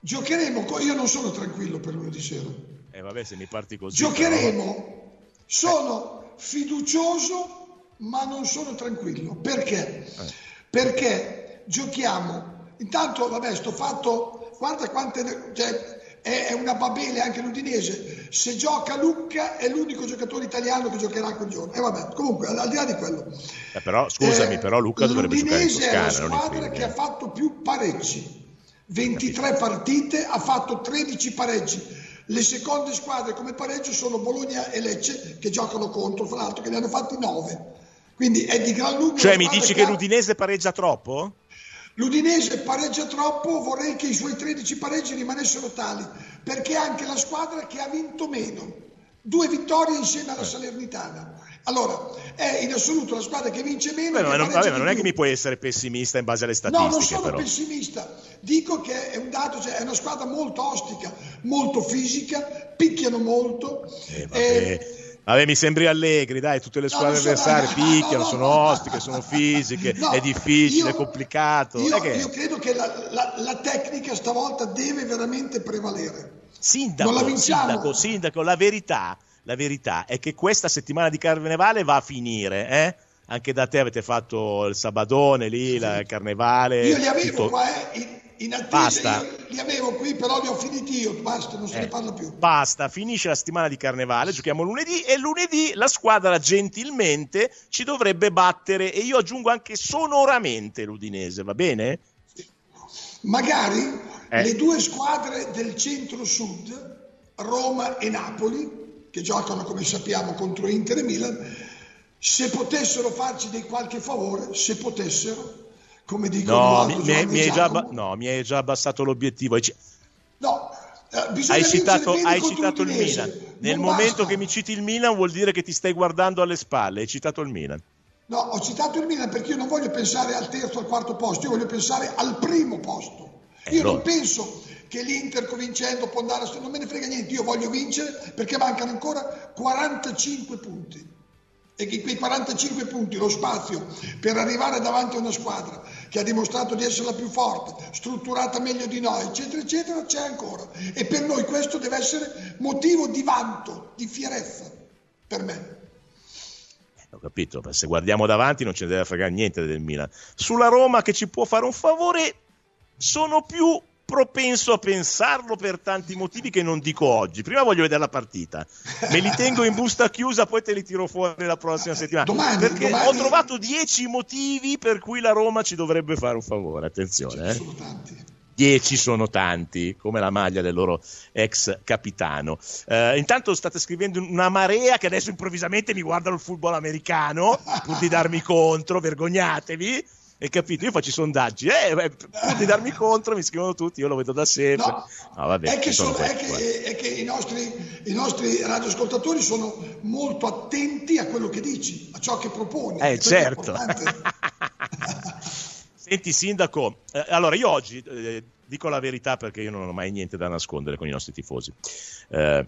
giocheremo, io non sono tranquillo per lunedì sera. Eh vabbè, se mi parti così. Giocheremo. Sono fiducioso, ma non sono tranquillo. Perché? Eh. Perché giochiamo. Intanto, vabbè, sto fatto. Guarda quante. Cioè, è, una babele anche l'Udinese. Se gioca Lucca è l'unico giocatore italiano che giocherà quel giorno. E vabbè, comunque, al, di là di quello. Eh, però, scusami, Eh, però Luca dovrebbe giocare in L'Udinese è la Toscana, squadra che eh. ha fatto più pareggi. 23 partite, ha fatto 13 pareggi. Le seconde squadre come pareggio sono Bologna e Lecce che giocano contro, fra l'altro, che ne hanno fatti 9. Quindi è di gran lunga Cioè, mi dici che ha- l'Udinese pareggia troppo? L'Udinese pareggia troppo, vorrei che i suoi 13 pareggi rimanessero tali, perché è anche la squadra che ha vinto meno. Due vittorie insieme Eh. alla Salernitana. Allora, è in assoluto la squadra che vince meno. Beh, ma che non, vabbè, ma non è che mi puoi essere pessimista in base alle No, non statistiche, sono però. pessimista, dico che è un dato, cioè è una squadra molto ostica, molto fisica, picchiano molto. Eh, vabbè. eh, Vabbè, mi sembri allegri, dai, tutte le squadre so- avversarie no, picchiano, no, sono no, no. ostiche, sono fisiche, No, è difficile, è io- complicato. Io, è che... io credo che la, la- la tecnica stavolta deve veramente prevalere. Sindaco, non la vinciamo. sindaco, sindaco, la verità, la verità è che questa settimana di carnevale va a finire, eh? Anche da te avete fatto il sabadone lì, il carnevale. Io li avevo tutto- qua, eh, in, in attesa, Basta. li avevo qui, però li ho finiti io, basta, non se ne Eh, parla più. Basta, finisce la settimana di carnevale, giochiamo lunedì e lunedì la squadra gentilmente ci dovrebbe battere e io aggiungo anche sonoramente l'Udinese, va bene? Magari Eh. le due squadre del centro-sud, Roma e Napoli, che giocano come sappiamo contro Inter e Milan, se potessero farci dei qualche favore, se potessero, come dicono No, Aldo, mi, Giovanni mi hai già, Giacomo, no, mi hai già abbassato l'obiettivo. No, eh, bisogna hai citato, hai citato il. Milan. Nel Non momento basta. che mi citi il Milan vuol dire che ti stai guardando alle spalle. Hai citato il Milan. No, ho citato il Milan perché io non voglio pensare al terzo o al quarto posto, io voglio pensare al primo posto. Eh, Io non allora. penso che l'Inter vincendo può andare a... Non me ne frega niente, io voglio vincere perché mancano ancora 45 punti. E che quei 45 punti, lo spazio per arrivare davanti a una squadra che ha dimostrato di essere la più forte, strutturata meglio di noi, eccetera, eccetera, c'è ancora. E per noi questo deve essere motivo di vanto, di fierezza, per me. Ho capito, se guardiamo davanti non ce ne deve fregare niente del Milan. Sulla Roma che ci può fare un favore, sono più propenso a pensarlo per tanti motivi che non dico oggi. Prima voglio vedere la partita, me li tengo in busta chiusa, poi te li tiro fuori la prossima settimana. Domani, perché domani- ho trovato dieci motivi per cui la Roma ci dovrebbe fare un favore. Attenzione, eh. Sono tanti. 10 sono tanti, come la maglia del loro ex capitano. Eh, intanto state scrivendo una marea che adesso improvvisamente mi guardano il football americano pur di darmi contro, vergognatevi. Hai capito? Io faccio i sondaggi, eh, beh, pur di darmi contro mi scrivono tutti, io lo vedo da sempre. No, No, vabbè, è che, sono è che- è che i, nostri, i nostri radioascoltatori sono molto attenti a quello che dici, a ciò che proponi. Eh, certo. Senti, sindaco, eh, allora io oggi eh, dico la verità perché io non ho mai niente da nascondere con i nostri tifosi. Eh,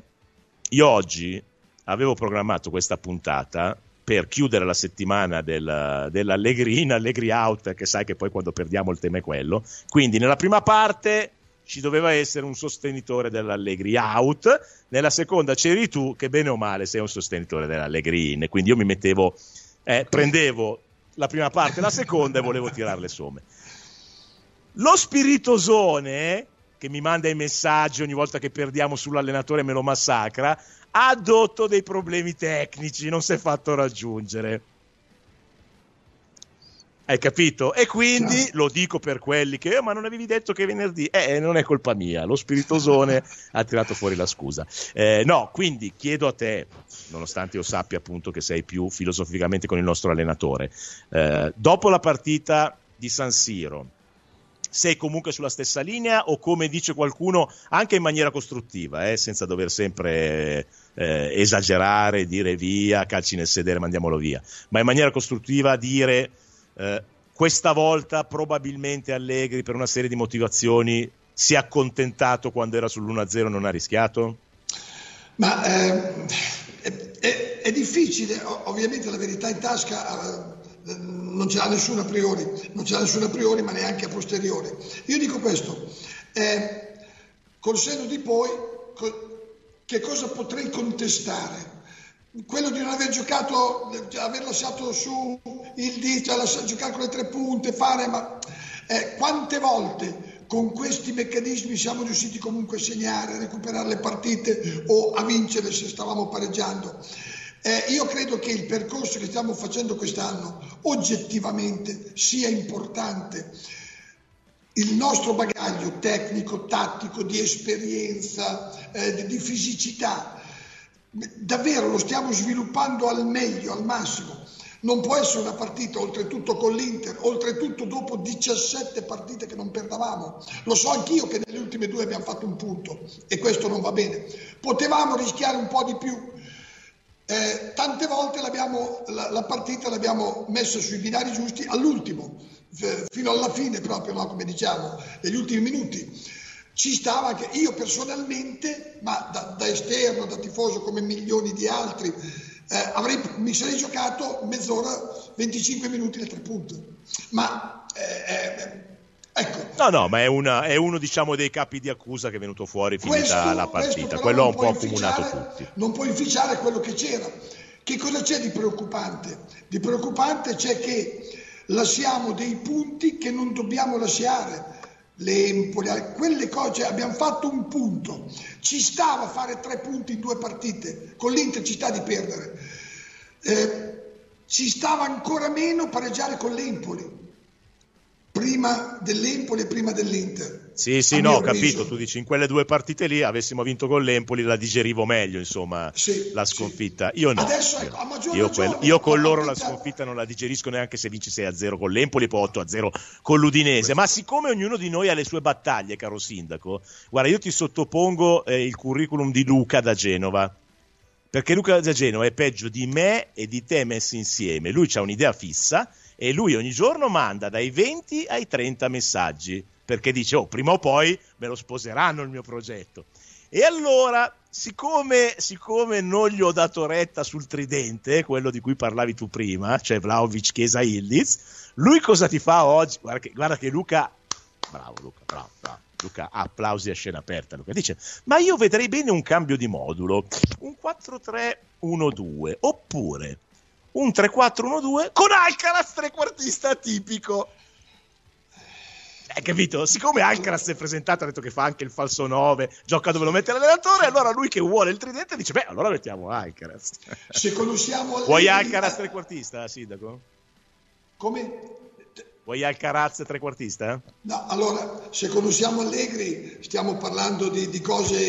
io oggi avevo programmato questa puntata per chiudere la settimana del, dell'Allegri in, Allegri out, che sai che poi quando perdiamo il tema è quello. Quindi nella prima parte ci doveva essere un sostenitore dell'Allegri out, nella seconda c'eri tu che bene o male sei un sostenitore dell'Allegri in, quindi io mi mettevo, eh, prendevo la prima parte e la seconda e volevo tirare le somme. Lo spiritosone, che mi manda i messaggi ogni volta che perdiamo sull'allenatore me lo massacra, ha addotto dei problemi tecnici, non si è fatto raggiungere. Hai capito? E quindi lo dico per quelli che, "Eh, ma non avevi detto che venerdì, eh, non è colpa mia, lo spiritosone ha tirato fuori la scusa. Eh, no, quindi chiedo a te, nonostante io sappia appunto che sei più filosoficamente con il nostro allenatore, eh, dopo la partita di San Siro, sei comunque sulla stessa linea o come dice qualcuno anche in maniera costruttiva, eh, senza dover sempre eh, esagerare, dire via, calci nel sedere, mandiamolo via, ma in maniera costruttiva dire eh, questa volta probabilmente Allegri per una serie di motivazioni si è accontentato quando era sull'1-0 e non ha rischiato? Ma eh, è, è- è difficile, ovviamente la verità in tasca eh, non ce l'ha nessuno a priori, non ce l'ha nessuno a priori ma neanche a posteriori. Io dico questo, eh, col senno di poi, che cosa potrei contestare? Quello di non aver giocato, aver lasciato su il dito, giocare con le tre punte, fare, ma eh, quante volte con questi meccanismi siamo riusciti comunque a segnare, a recuperare le partite o a vincere se stavamo pareggiando? Eh, io credo che il percorso che stiamo facendo quest'anno oggettivamente sia importante. Il nostro bagaglio tecnico, tattico, di esperienza, eh, di, fisicità, davvero lo stiamo sviluppando al meglio, al massimo. Non può essere una partita, oltretutto con l'Inter, oltretutto dopo 17 partite che non perdavamo. Lo so anch'io che nelle ultime due abbiamo fatto un punto e questo non va bene. Potevamo rischiare un po' di più, eh, tante volte la, la, partita l'abbiamo messa sui binari giusti all'ultimo, f- fino alla fine proprio, no? come diciamo, negli ultimi minuti. Ci stava anche io personalmente, ma da, da esterno, da tifoso come milioni di altri, eh, avrei, mi sarei giocato mezz'ora, 25 minuti le tre punte. Ma eh, eh Ecco. No, no, ma è, una, è, uno diciamo, dei capi di accusa che è venuto fuori finita questo, la partita. Quello ha un po' accomunato tutti. Non può inficiare quello che c'era. Che cosa c'è di preoccupante? Di preoccupante c'è che lasciamo dei punti che non dobbiamo lasciare. L'Empoli, quelle cose, abbiamo fatto un punto. Ci stava a fare tre punti in due partite. Con l'Inter ci sta di perdere. Eh, ci stava ancora meno pareggiare con l'Empoli prima dell'Empoli e prima dell'Inter. Sì, sì, no, ho capito, tu dici in quelle due partite lì avessimo vinto con l'Empoli la digerivo meglio, insomma, sì, la sconfitta. Sì. Io no. Adesso, ecco, io, quel, io, con loro la sconfitta non la digerisco neanche se vinci 6-0 con l'Empoli e poi 8-0 con l'Udinese, ma siccome ognuno di noi ha le sue battaglie, caro sindaco, guarda, io ti sottopongo eh, il curriculum di Luca da Genova. Perché Luca da Genova è peggio di me e di te messi insieme. Lui ha un'idea fissa, e lui ogni giorno manda dai 20 ai 30 messaggi perché dice oh prima o poi me lo sposeranno il mio progetto e allora siccome, siccome non gli ho dato retta sul tridente quello di cui parlavi tu prima cioè Vlaovic, Chiesa, Ildiz lui cosa ti fa oggi guarda che, guarda che Luca bravo Luca bravo, bravo. Luca, applausi a scena aperta. Luca dice: Ma io vedrei bene un cambio di modulo, un 4-3-1-2, oppure un 3-4-1-2 con Alcaraz trequartista tipico. Hai capito? Siccome Alcaraz si è presentato, ha detto che fa anche il falso 9, gioca dove lo mette l'allenatore, allora lui che vuole il tridente dice, beh, allora mettiamo Alcaraz. Se conosciamo... Vuoi Alcaraz trequartista, Sindaco? Come? Vuoi Alcaraz trequartista? No, allora, se conosciamo Allegri stiamo parlando di, di cose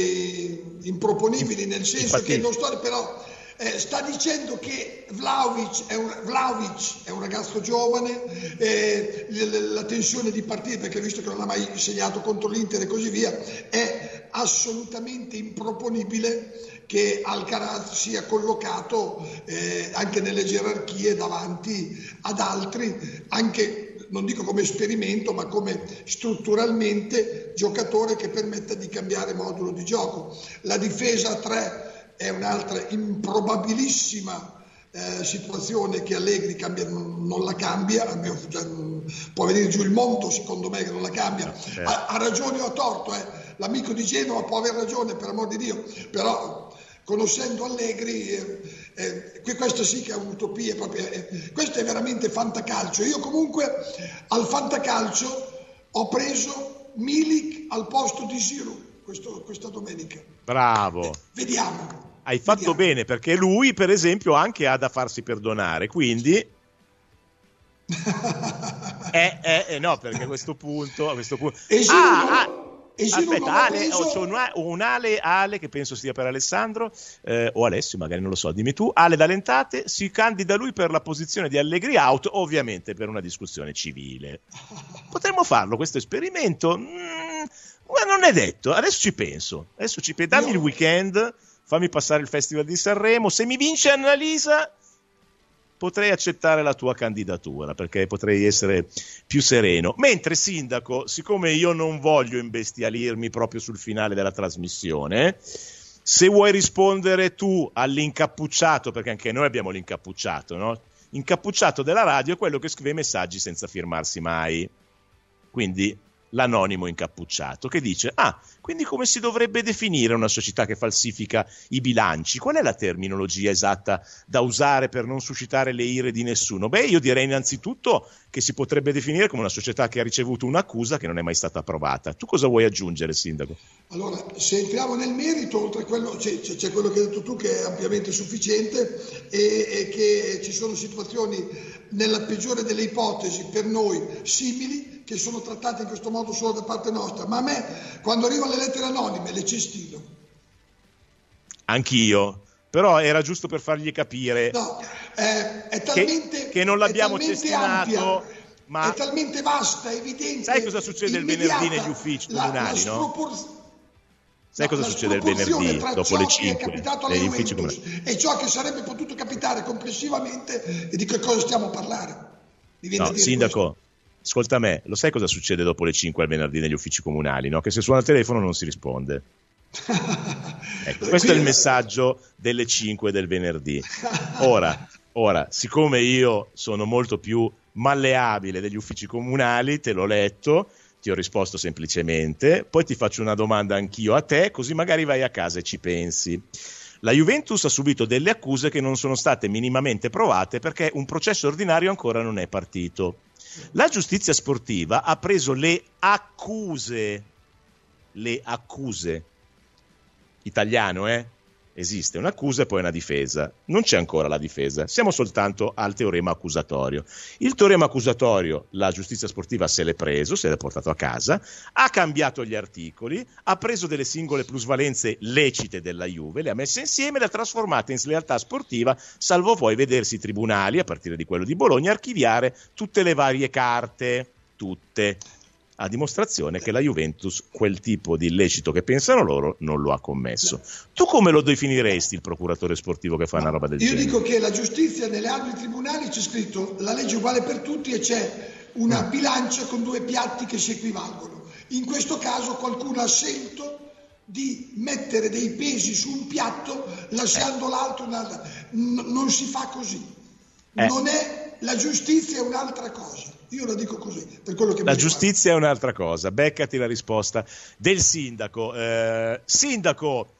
improponibili, nel senso Infatti, che non sto... però eh, sta dicendo che Vlaovic è un, Vlaovic è un ragazzo giovane, eh, la, tensione di partire, perché visto che non ha mai segnato contro l'Inter e così via, è assolutamente improponibile che Alcaraz sia collocato eh, anche nelle gerarchie davanti ad altri, anche non dico come esperimento, ma come strutturalmente giocatore che permetta di cambiare modulo di gioco. La difesa a tre è un'altra improbabilissima eh, situazione che Allegri cambia, non, la cambia, almeno, cioè, può venire giù il mondo secondo me che non la cambia, certo. ha, ha, ragione o ha torto, eh. l'amico di Genova può aver ragione per amor di Dio, però conoscendo Allegri, eh, eh, questa sì che è un'utopia, proprio, eh, questo è veramente fantacalcio. Io comunque al fantacalcio ho preso Milik al posto di Giroud questo, questa domenica. Bravo. Vediamo. Hai fatto Vediamo. bene perché lui, per esempio, anche ha da farsi perdonare, quindi... eh, eh, eh, no, perché a questo punto... A questo punto... Ah, ah, Aspetta, Ale, preso... c'è un, un, Ale, Ale che penso sia per Alessandro eh, o Alessio, magari non lo so, dimmi tu. Ale D'Alentate si candida lui per la posizione di Allegri Out, ovviamente per una discussione civile. Potremmo farlo questo esperimento? Mm, ma non è detto, adesso ci penso. Adesso ci penso. Dammi no. il weekend, fammi passare il Festival di Sanremo. Se mi vince Annalisa, potrei accettare la tua candidatura perché potrei essere più sereno. Mentre, Sindaco, siccome io non voglio imbestialirmi proprio sul finale della trasmissione, se vuoi rispondere tu all'incappucciato, perché anche noi abbiamo l'incappucciato, no? Incappucciato della radio è quello che scrive messaggi senza firmarsi mai. Quindi l'anonimo incappucciato che dice ah quindi come si dovrebbe definire una società che falsifica i bilanci? Qual è la terminologia esatta da usare per non suscitare le ire di nessuno? Beh io direi innanzitutto che si potrebbe definire come una società che ha ricevuto un'accusa che non è mai stata approvata. Tu cosa vuoi aggiungere sindaco? Allora, se entriamo nel merito, oltre a quello c'è, c'è quello che hai detto tu che è ampiamente sufficiente e, e che ci sono situazioni nella peggiore delle ipotesi per noi simili che sono trattate in questo modo solo da parte nostra, ma a me quando arrivano le lettere anonime le cestino. Anch'io, però era giusto per fargli capire no, eh, è talmente, che, che non l'abbiamo cestinato. Ampia, ma è talmente vasta, evidente. Sai cosa succede il venerdì negli uffici comunali, la, la no? Sai cosa succede il venerdì dopo le 5 negli uffici comunali? E ciò che sarebbe potuto capitare complessivamente e di che cosa stiamo parlando? No, sindaco, questo. Ascolta me, lo sai cosa succede dopo le 5 al venerdì negli uffici comunali? No? Che se suona il telefono non si risponde. ecco, questo è il messaggio delle 5 del venerdì. Ora, ora, siccome io sono molto più malleabile degli uffici comunali, te l'ho letto, ti ho risposto semplicemente, poi ti faccio una domanda anch'io a te, così magari vai a casa e ci pensi. La Juventus ha subito delle accuse che non sono state minimamente provate perché un processo ordinario ancora non è partito. La giustizia sportiva ha preso le accuse, le accuse, italiano, eh? Esiste un'accusa e poi una difesa. Non c'è ancora la difesa, siamo soltanto al teorema accusatorio. Il teorema accusatorio la giustizia sportiva se l'è preso, se l'è portato a casa, ha cambiato gli articoli, ha preso delle singole plusvalenze lecite della Juve, le ha messe insieme e le ha trasformate in slealtà sportiva, salvo poi vedersi i tribunali, a partire di quello di Bologna, archiviare tutte le varie carte, tutte a dimostrazione che la Juventus quel tipo di illecito che pensano loro non lo ha commesso. Tu come lo definiresti il procuratore sportivo che fa una roba del io genere? Io dico che la giustizia nelle altri tribunali c'è scritto la legge è uguale per tutti e c'è una mm. bilancia con due piatti che si equivalgono. In questo caso qualcuno ha scelto di mettere dei pesi su un piatto lasciando eh. l'altro nella... N- non si fa così. Eh. Non è la giustizia è un'altra cosa. Io la dico così. Per quello che la giustizia è un'altra cosa. Beccati la risposta del sindaco. Eh, sindaco,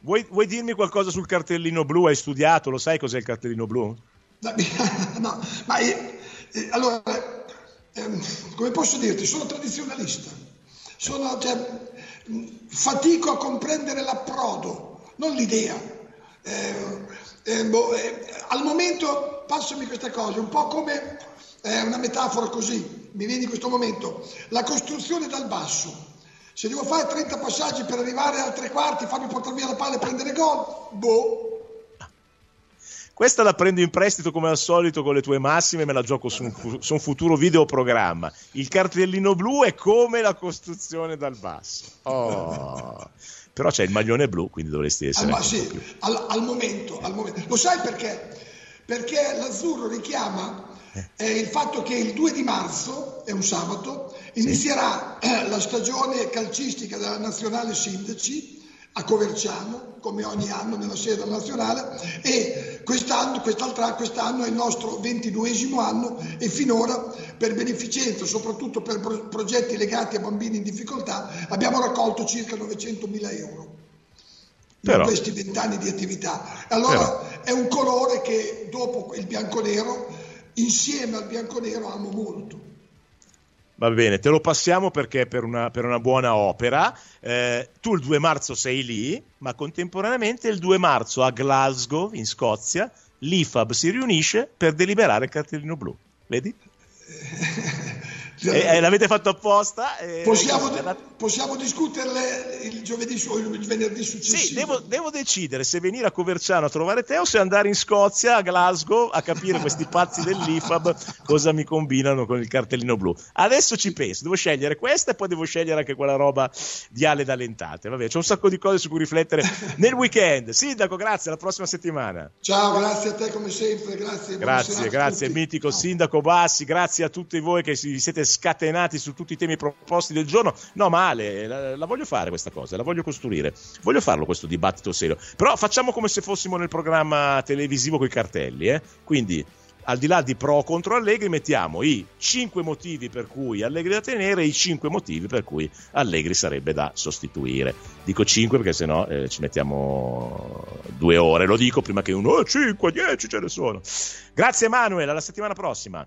vuoi, vuoi, dirmi qualcosa sul cartellino blu? Hai studiato? Lo sai cos'è il cartellino blu? No, ma eh, eh, allora, ehm, come posso dirti? Sono tradizionalista. Sono, cioè, fatico a comprendere l'approdo, non l'idea. Eh, eh, boh, eh, al momento, passami questa cosa, un po' come è una metafora così, mi viene in questo momento, la costruzione dal basso. Se devo fare 30 passaggi per arrivare al tre quarti, farmi portare via la palla e prendere gol, boh. Questa la prendo in prestito come al solito con le tue massime me la gioco su un, su un futuro videoprogramma. Il cartellino blu è come la costruzione dal basso. Oh. Però c'è il maglione blu, quindi dovresti essere... Ma sì, al, al, momento, al momento. Lo sai perché? Perché l'azzurro richiama eh, il fatto che il 2 di marzo, è un sabato, inizierà sì. Eh, la stagione calcistica della nazionale sindaci a Coverciano, come ogni anno nella sede nazionale, e quest'anno, quest'anno è il nostro ventiduesimo anno e finora per beneficenza, soprattutto per pro- progetti legati a bambini in difficoltà, abbiamo raccolto circa 900 mila euro. Però, in questi vent'anni di attività. Allora però. è un colore che dopo il bianco-nero insieme al bianconero amo molto. Va bene, te lo passiamo perché è per una, per una buona opera. Eh, tu il 2 marzo sei lì, ma contemporaneamente il 2 marzo a Glasgow, in Scozia, l'IFAB si riunisce per deliberare il cartellino blu. Vedi? E, e l'avete fatto apposta? E... Possiamo, possiamo discuterle il giovedì o il venerdì successivo? Sì, devo, devo, decidere se venire a Coverciano a trovare te o se andare in Scozia, a Glasgow, a capire questi pazzi dell'IFAB cosa mi combinano con il cartellino blu. Adesso ci penso, devo scegliere questa e poi devo scegliere anche quella roba di Ale D'Alentate. Vabbè, c'è un sacco di cose su cui riflettere nel weekend. Sindaco, grazie, alla prossima settimana. Ciao, grazie a te come sempre, grazie. Grazie, grazie, mitico. Sindaco Bassi, grazie a tutti voi che siete scatenati su tutti i temi proposti del giorno. No, male, la, la, voglio fare questa cosa, la voglio costruire. Voglio farlo questo dibattito serio. Però facciamo come se fossimo nel programma televisivo con i cartelli, eh? Quindi al di là di pro o contro Allegri, mettiamo i 5 motivi per cui Allegri da tenere e i 5 motivi per cui Allegri sarebbe da sostituire. Dico 5 perché sennò eh, ci mettiamo due ore, lo dico prima che uno, oh, 5, 10 ce ne sono. Grazie Emanuele, alla settimana prossima.